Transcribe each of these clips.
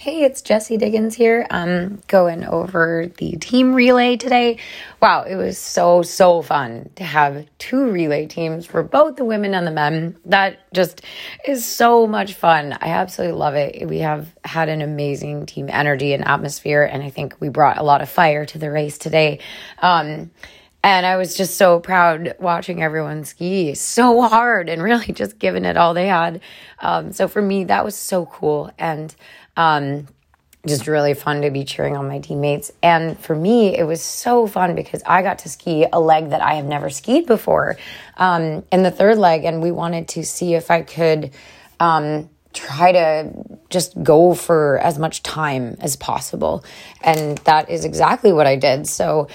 Hey, it's Jessie Diggins here. I'm going over the team relay today. Wow, it was so, so fun to have two relay teams for both the women and the men. That just is so much fun. I absolutely love it. We have had an amazing team energy and atmosphere, and I think we brought a lot of fire to the race today. Um, and I was just so proud watching everyone ski so hard and really just giving it all they had. Um, so for me, that was so cool. And um, just really fun to be cheering on my teammates. And for me, it was so fun because I got to ski a leg that I have never skied before um, in the third leg. And we wanted to see if I could um, try to just go for as much time as possible. And that is exactly what I did. So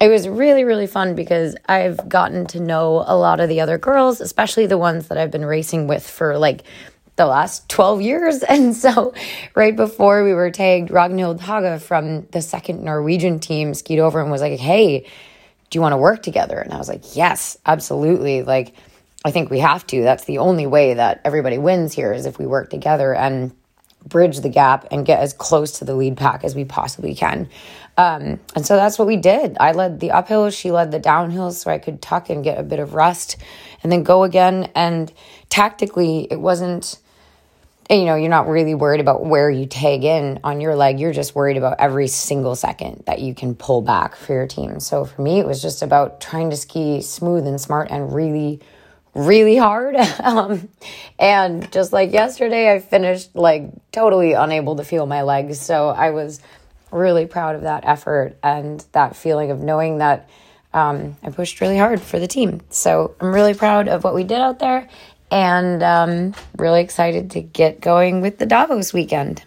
it was really, really fun because I've gotten to know a lot of the other girls, especially the ones that I've been racing with for like the last 12 years. And so, right before we were tagged, Ragnhild Haga from the second Norwegian team skied over and was like, Hey, do you want to work together? And I was like, Yes, absolutely. Like, I think we have to. That's the only way that everybody wins here is if we work together and bridge the gap and get as close to the lead pack as we possibly can. Um, and so that's what we did. I led the uphill, she led the downhill so I could tuck and get a bit of rest and then go again. And tactically, it wasn't you know, you're not really worried about where you tag in on your leg. You're just worried about every single second that you can pull back for your team. So for me, it was just about trying to ski smooth and smart and really, really hard. um, and just like yesterday, I finished like totally unable to feel my legs. So I was really proud of that effort and that feeling of knowing that um, I pushed really hard for the team. So I'm really proud of what we did out there and um, really excited to get going with the Davos weekend.